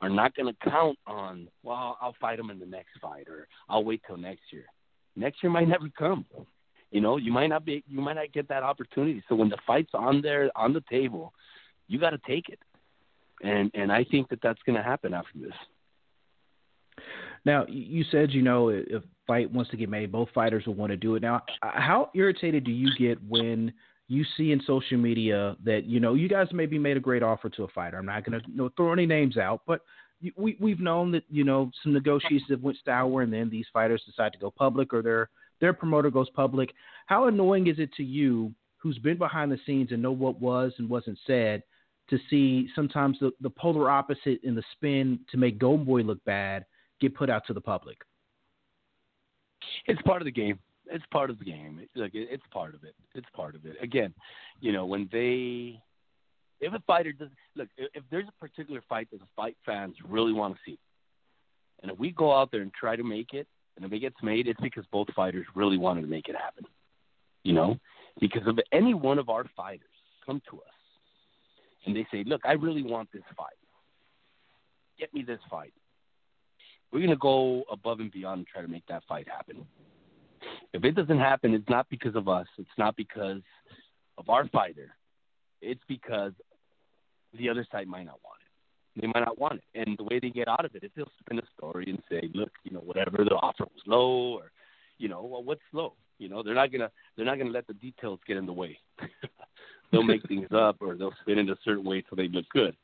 are not going to count on, well, I'll fight them in the next fight or I'll wait till next year next year might never come. You know, you might not be, you might not get that opportunity. So when the fight's on there on the table, you got to take it. And and I think that that's going to happen after this. Now, you said you know if fight wants to get made, both fighters will want to do it. Now, how irritated do you get when you see in social media that you know you guys maybe made a great offer to a fighter? I'm not going to you know, throw any names out, but we we've known that you know some negotiations have went sour, and then these fighters decide to go public, or their their promoter goes public. How annoying is it to you, who's been behind the scenes and know what was and wasn't said, to see sometimes the, the polar opposite in the spin to make Golden Boy look bad get put out to the public? It's part of the game. It's part of the game. Look, it's part of it. It's part of it. Again, you know, when they if a fighter does look, if there's a particular fight that the fight fans really want to see, and if we go out there and try to make it, and if it gets made, it's because both fighters really wanted to make it happen. You know, because if any one of our fighters come to us and they say, "Look, I really want this fight. Get me this fight." We're gonna go above and beyond and try to make that fight happen. If it doesn't happen, it's not because of us. It's not because of our fighter. It's because the other side might not want it. They might not want it, and the way they get out of it is they'll spin a story and say, "Look, you know, whatever the offer was low, or you know, well, what's low? You know, they're not gonna they're not gonna let the details get in the way. they'll make things up, or they'll spin it a certain way so they look good.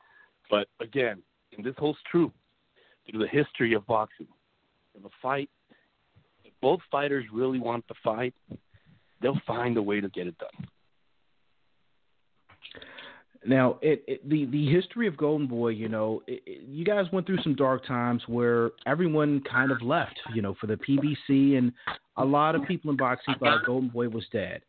But again, and this holds true through the history of boxing. If a fight, if both fighters really want the fight, they'll find a way to get it done. Now, it, it, the the history of Golden Boy, you know, it, you guys went through some dark times where everyone kind of left, you know, for the PBC, and a lot of people in boxing thought Golden Boy was dead.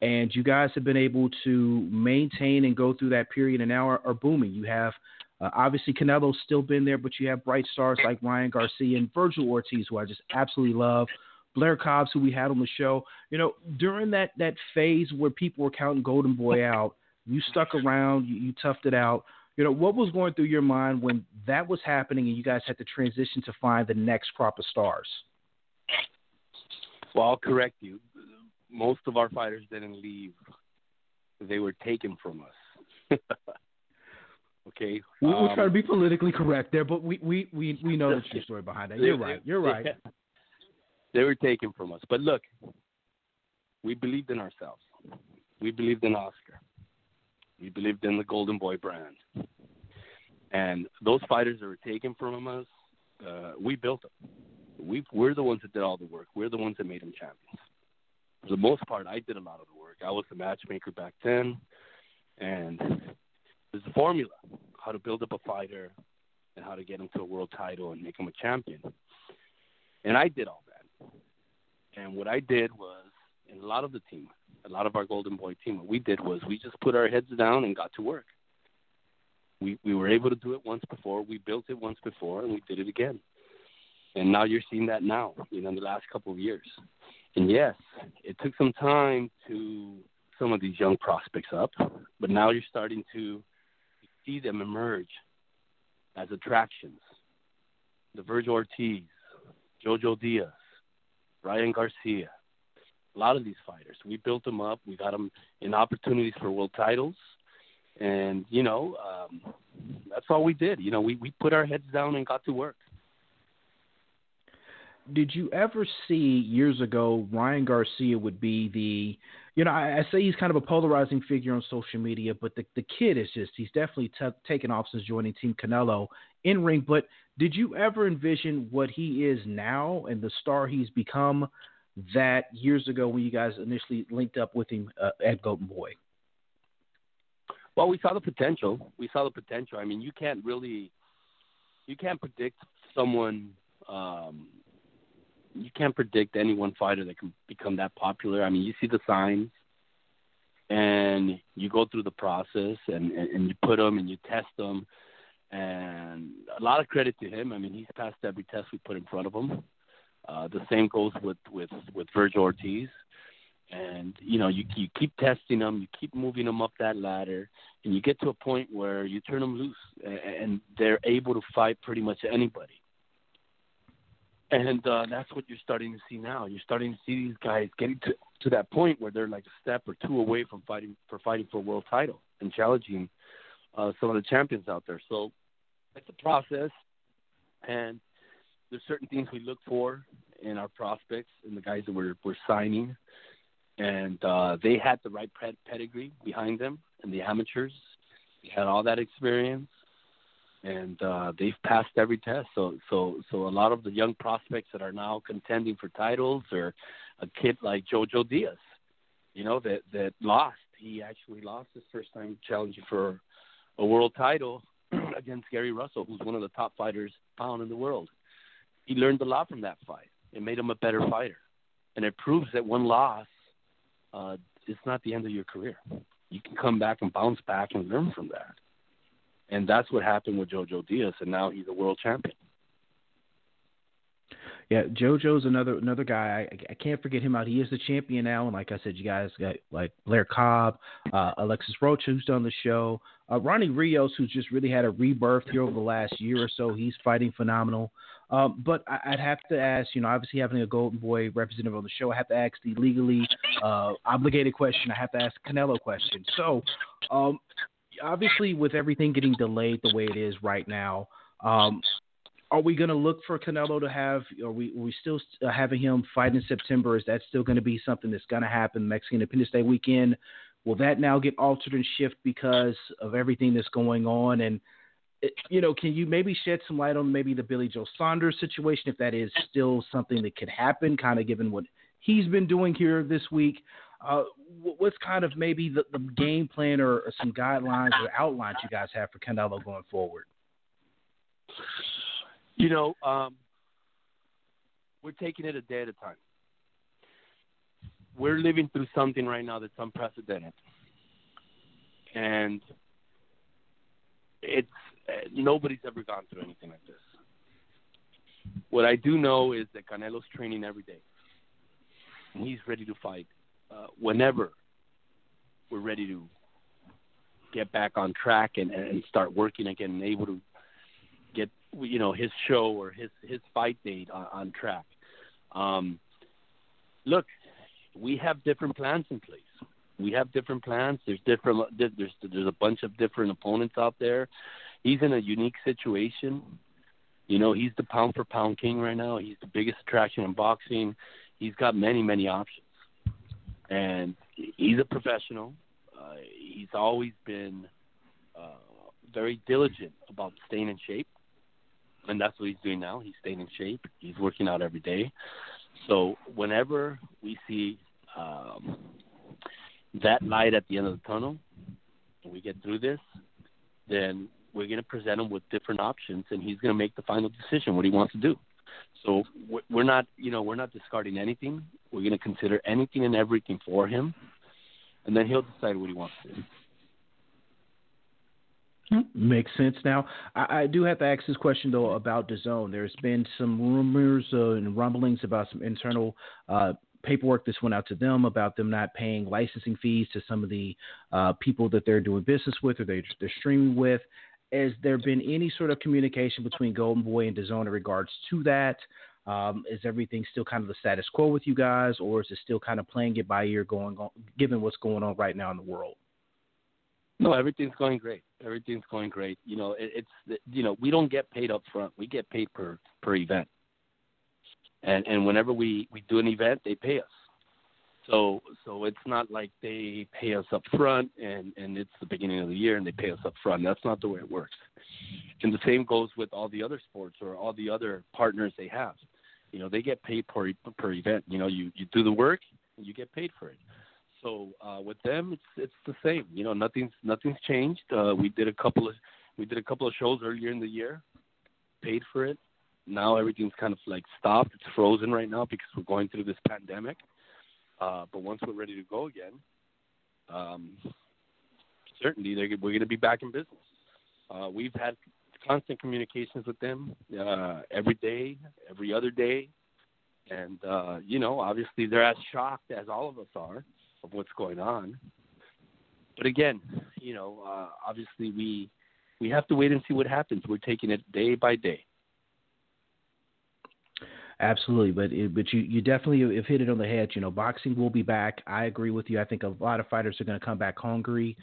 And you guys have been able to maintain and go through that period, and now are, are booming. You have uh, obviously Canelo's still been there, but you have bright stars like Ryan Garcia and Vergil Ortiz, who I just absolutely love. Blair Cobbs, who we had on the show. You know, during that that phase where people were counting Golden Boy out you stuck around. You, you toughed it out. You know, what was going through your mind when that was happening and you guys had to transition to find the next crop of stars? Well, I'll correct you. Most of our fighters didn't leave; they were taken from us. okay, we, um, we're trying to be politically correct there, but we we we, we know the true story behind that. You're right. You're right. They were taken from us, but look, we believed in ourselves. We believed in Oscar. We believed in the Golden Boy brand. And those fighters that were taken from us, uh, we built them. We, we're the ones that did all the work. We're the ones that made them champions. For the most part, I did a lot of the work. I was the matchmaker back then, and there's a formula how to build up a fighter and how to get him to a world title and make him a champion. And I did all that. And what I did was, and a lot of the team, a lot of our Golden Boy team, what we did was we just put our heads down and got to work. We we were able to do it once before. We built it once before, and we did it again. And now you're seeing that now, you know, in the last couple of years. And yes, it took some time to some of these young prospects up, but now you're starting to see them emerge as attractions. The Vergil Ortiz, Jojo Diaz, Ryan Garcia, a lot of these fighters. We built them up. We got them in opportunities for world titles, and you know um, that's all we did. You know, we we put our heads down and got to work. Did you ever see years ago Ryan Garcia would be the, you know, I, I say he's kind of a polarizing figure on social media, but the the kid is just he's definitely t- taken off since joining Team Canelo in ring. But did you ever envision what he is now and the star he's become? that years ago when you guys initially linked up with him uh, at Golden Boy? Well, we saw the potential. We saw the potential. I mean, you can't really, you can't predict someone. Um, you can't predict any one fighter that can become that popular. I mean, you see the signs, and you go through the process, and, and, and you put them and you test them, and a lot of credit to him. I mean, he's passed every test we put in front of him. Uh, the same goes with with with Vergil Ortiz, and you know you you keep testing them, you keep moving them up that ladder, and you get to a point where you turn them loose, and, and they're able to fight pretty much anybody. And uh, that's what you're starting to see now. You're starting to see these guys getting to to that point where they're like a step or two away from fighting for fighting for a world title and challenging uh, some of the champions out there. So it's a process, and there's certain things we look for in our prospects and the guys that we're we're signing, and uh, they had the right pedigree behind them and the amateurs. They had all that experience, and uh, they've passed every test. So so so a lot of the young prospects that are now contending for titles, or a kid like Jojo Diaz, you know that that lost. He actually lost his first time challenging for a world title against Gary Russell, who's one of the top fighters pound in the world he learned a lot from that fight. It made him a better fighter, and it proves that one loss uh, is not the end of your career. You can come back and bounce back and learn from that. And that's what happened with Jojo Diaz, and now he's a world champion. Yeah, JoJo's another another guy. I, I can't forget him out. He is the champion now, and like I said, you guys got like Blair Cobb, uh, Alexis Rocha, who's done the show, uh, Ronnie Rios, who's just really had a rebirth here over the last year or so. He's fighting phenomenal. Um, but I, would have to ask, you know, obviously having a Golden Boy representative on the show, I have to ask the legally uh, obligated question. I have to ask Canelo question. So, um, obviously, with everything getting delayed the way it is right now, um, are we going to look for Canelo to have? Are we are we still uh, having him fight in September? Is that still going to be something that's going to happen Mexican Independence Day weekend? Will that now get altered and shift because of everything that's going on? And uh, you know, can you maybe shed some light on maybe the Billy Joe Saunders situation, if that is still something that could happen, kind of given what he's been doing here this week? Uh, what's kind of maybe the, the game plan or, or, some guidelines or outlines you guys have for Canelo going forward? You know, um, we're taking it a day at a time. We're living through something right now that's unprecedented, and it's uh, nobody's ever gone through anything like this. What I do know is that Canelo's training every day, and he's ready to fight uh, whenever we're ready to get back on track and, and start working again and able to get you know his show or his his fight date on, on track. Um, look, we have different plans in place. We have different plans. There's different. There's there's a bunch of different opponents out there. He's in a unique situation. You know, he's the pound for pound king right now. He's the biggest attraction in boxing. He's got many many options and he's a professional. Uh, he's always been uh, very diligent about staying in shape, and that's what he's doing now. He's staying in shape. He's working out every day. So whenever we see um, that light at the end of the tunnel, and we get through this, then we're going to present him with different options, and he's going to make the final decision what he wants to do. So we're not, you know, we're not discarding anything. We're going to consider anything and everything for him, and then he'll decide what he wants to do. Makes sense. Now, I, I, do have to ask this question though about DAZN. There's been some rumors uh, and rumblings about some internal uh, paperwork that's went out to them about them not paying licensing fees to some of the uh, people that they're doing business with or they, they're streaming with has there been any sort of communication between Golden Boy and DAZN in regards to that? Um, is everything still kind of the status quo with you guys, or is it still kind of playing it by ear, going on, given what's going on right now in the world? No, everything's going great. Everything's going great. You know, it, it's you know we don't get paid up front. We get paid per per event, and and whenever we we do an event, they pay us. So so it's not like they pay us up front and and it's the beginning of the year and they pay us up front. That's not the way it works. And the same goes with all the other sports or all the other partners they have. You know, they get paid per per event. You know, you you do the work and you get paid for it. So uh, with them, it's it's the same. You know, nothing's nothing's changed. Uh, we did a couple of we did a couple of shows earlier in the year, paid for it. Now everything's kind of like stopped. It's frozen right now because we're going through this pandemic. Uh, but once we're ready to go again, um, certainly we're going to be back in business. Uh, we've had constant communications with them uh, every day, every other day, and uh, you know, obviously they're as shocked as all of us are of what's going on. But again, you know, uh, obviously we we have to wait and see what happens. We're taking it day by day. Absolutely, but it, but you, you definitely have hit it on the head. You know, boxing will be back. I agree with you. I think a lot of fighters are going to come back hungry,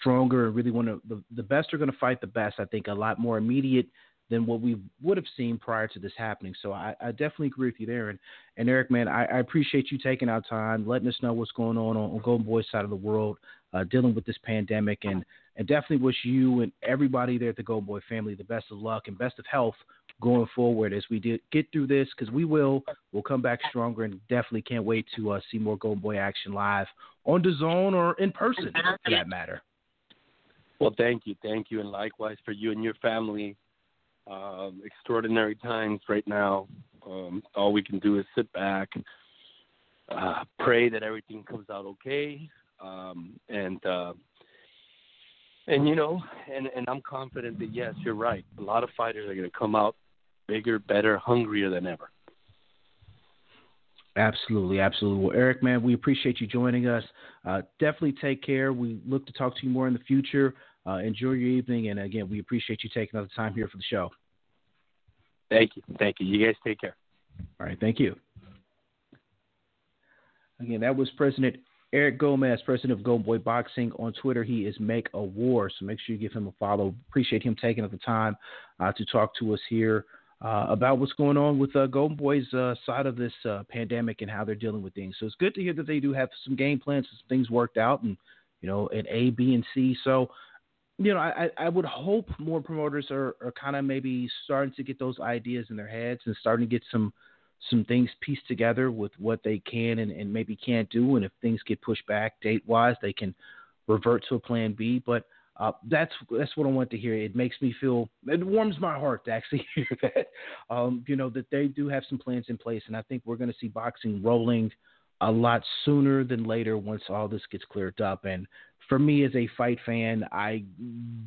stronger, and really want to. The, the best are going to fight the best. I think a lot more immediate than what we would have seen prior to this happening. So I, I definitely agree with you there. And, and Eric, man, I, I, appreciate you taking our time, letting us know what's going on on, on Golden Boy's side of the world, uh, dealing with this pandemic, and and definitely wish you and everybody there at the Golden Boy family the best of luck and best of health going forward as we did get through this because we will. We'll come back stronger and definitely can't wait to uh, see more Golden Boy action live on DAZN or in person for that matter. Well, thank you, thank you, and likewise for you and your family. Um, extraordinary times right now. Um, all we can do is sit back, uh, pray that everything comes out okay, um, and uh, and you know, and and I'm confident that yes, you're right. A lot of fighters are going to come out bigger, better, hungrier than ever. Absolutely, absolutely. Well, Eric, man, we appreciate you joining us. Uh, definitely take care. We look to talk to you more in the future. Uh, enjoy your evening, and again, we appreciate you taking the time here for the show. Thank you, thank you. You guys take care. All right, thank you. Again, that was President Eric Gomez, president of Golden Boy Boxing. On Twitter, he is Make a War. So make sure you give him a follow. Appreciate him taking the time uh, to talk to us here uh, about what's going on with uh, Golden Boy's uh, side of this uh, pandemic and how they're dealing with things. So it's good to hear that they do have some game plans, some things worked out, and you know, at A, B, and C. So, you know, I, I would hope more promoters are, are kind of maybe starting to get those ideas in their heads and starting to get some some things pieced together with what they can and, and maybe can't do. And if things get pushed back date wise, they can revert to a plan B. But uh, that's that's what I want to hear. It makes me feel it warms my heart to actually hear that. Um, you know that they do have some plans in place, and I think we're going to see boxing rolling a lot sooner than later once all this gets cleared up. And for me as a fight fan, I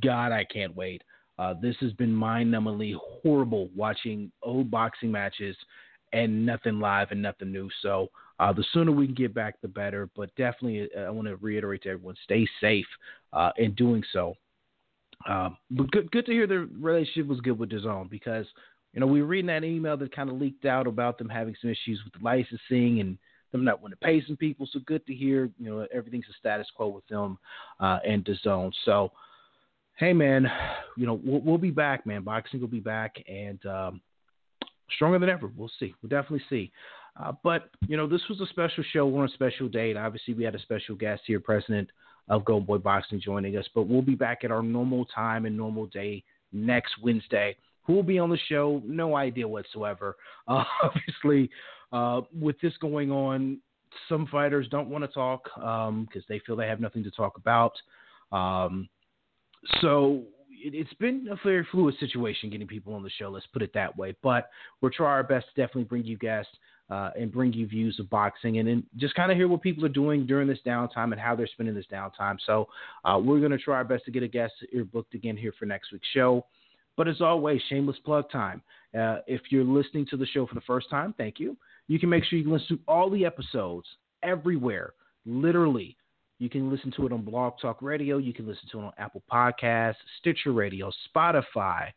God I can't wait. Uh, this has been mind-numbingly horrible watching old boxing matches and nothing live and nothing new. So uh, the sooner we can get back, the better. But definitely, uh, I want to reiterate to everyone: stay safe uh, in doing so. Um, but good, good to hear the relationship was good with DAZN because you know we were reading that email that kind of leaked out about them having some issues with licensing and them not wanting to pay some people. So good to hear you know everything's a status quo with them uh, and DAZN. So hey man, you know we'll, we'll, be back, man. Boxing will be back and um, stronger than ever. We'll see. We'll definitely see. Uh, but you know, this was a special show. We're on a special date. Obviously, we had a special guest here, president of Golden Boy Boxing, joining us. But we'll be back at our normal time and normal day next Wednesday. Who will be on the show? No idea whatsoever. Uh, obviously, uh, with this going on, some fighters don't want to talk because um, they feel they have nothing to talk about. Um, so it, has been a very fluid situation getting people on the show. Let's put it that way. But we'll try our best to definitely bring you guests uh, and bring you views of boxing and then just kind of hear what people are doing during this downtime and how they're spending this downtime. So uh, we're going to try our best to get a guest here booked again here for next week's show. But as always, shameless plug time. Uh, if you're listening to the show for the first time, thank you. You can make sure you listen to all the episodes everywhere, literally. You can listen to it on Blog Talk Radio. You can listen to it on Apple Podcasts, Stitcher Radio, Spotify,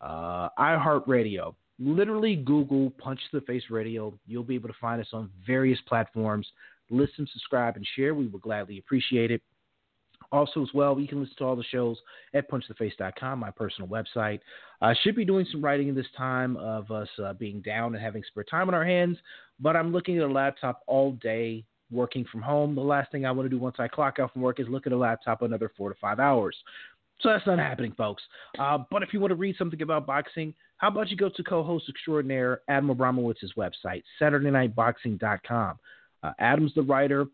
uh, iHeartRadio literally Google Punch the Face Radio. You'll be able to find us on various platforms. Listen, subscribe, and share. We would gladly appreciate it. Also, as well, you can listen to all the shows at punchtheface.com, my personal website. I should be doing some writing in this time of us uh, being down and having spare time on our hands, but I'm looking at a laptop all day working from home. The last thing I want to do once I clock out from work is look at a laptop another four to five hours. So that's not happening, folks. Uh, but if you want to read something about boxing, how about you go to co-host extraordinaire Adam Abramowitz's website, SaturdayNightBoxing.com. Uh, Adam's the writer.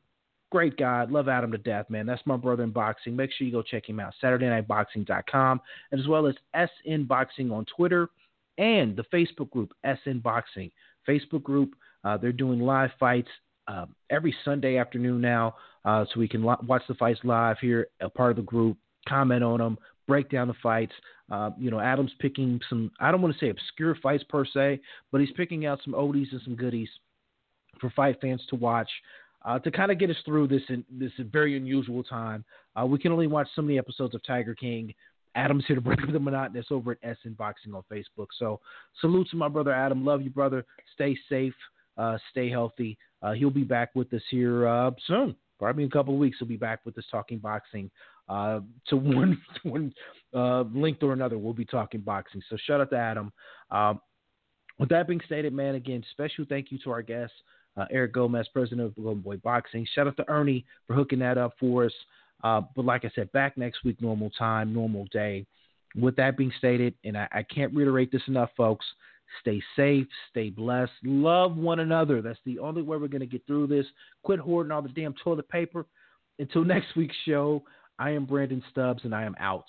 Great guy. Love Adam to death, man. That's my brother in boxing. Make sure you go check him out, SaturdayNightBoxing.com, as well as SN Boxing on Twitter and the Facebook group SN Boxing. Facebook group, uh, they're doing live fights uh, every Sunday afternoon now, uh, so we can lo- watch the fights live here, a part of the group comment on them, break down the fights. Uh, you know, Adam's picking some, I don't want to say obscure fights per se, but he's picking out some oldies and some goodies for fight fans to watch. Uh, to kind of get us through this in, this very unusual time, uh, we can only watch so many episodes of Tiger King. Adam's here to break the monotonous over at SN Boxing on Facebook. So salute to my brother Adam. Love you, brother. Stay safe. Uh, stay healthy. Uh, he'll be back with us here uh, soon. Probably in a couple of weeks, he'll be back with us talking boxing uh, to one one uh, linked or another, we'll be talking boxing. So shout out to Adam. Um, with that being stated, man, again, special thank you to our guest, uh, Eric Gomez, president of Golden Boy Boxing. Shout out to Ernie for hooking that up for us. Uh, but like I said, back next week, normal time, normal day. With that being stated, and I, I can't reiterate this enough, folks. Stay safe, stay blessed, love one another. That's the only way we're going to get through this. Quit hoarding all the damn toilet paper. Until next week's show, I am Brandon Stubbs, and I am out.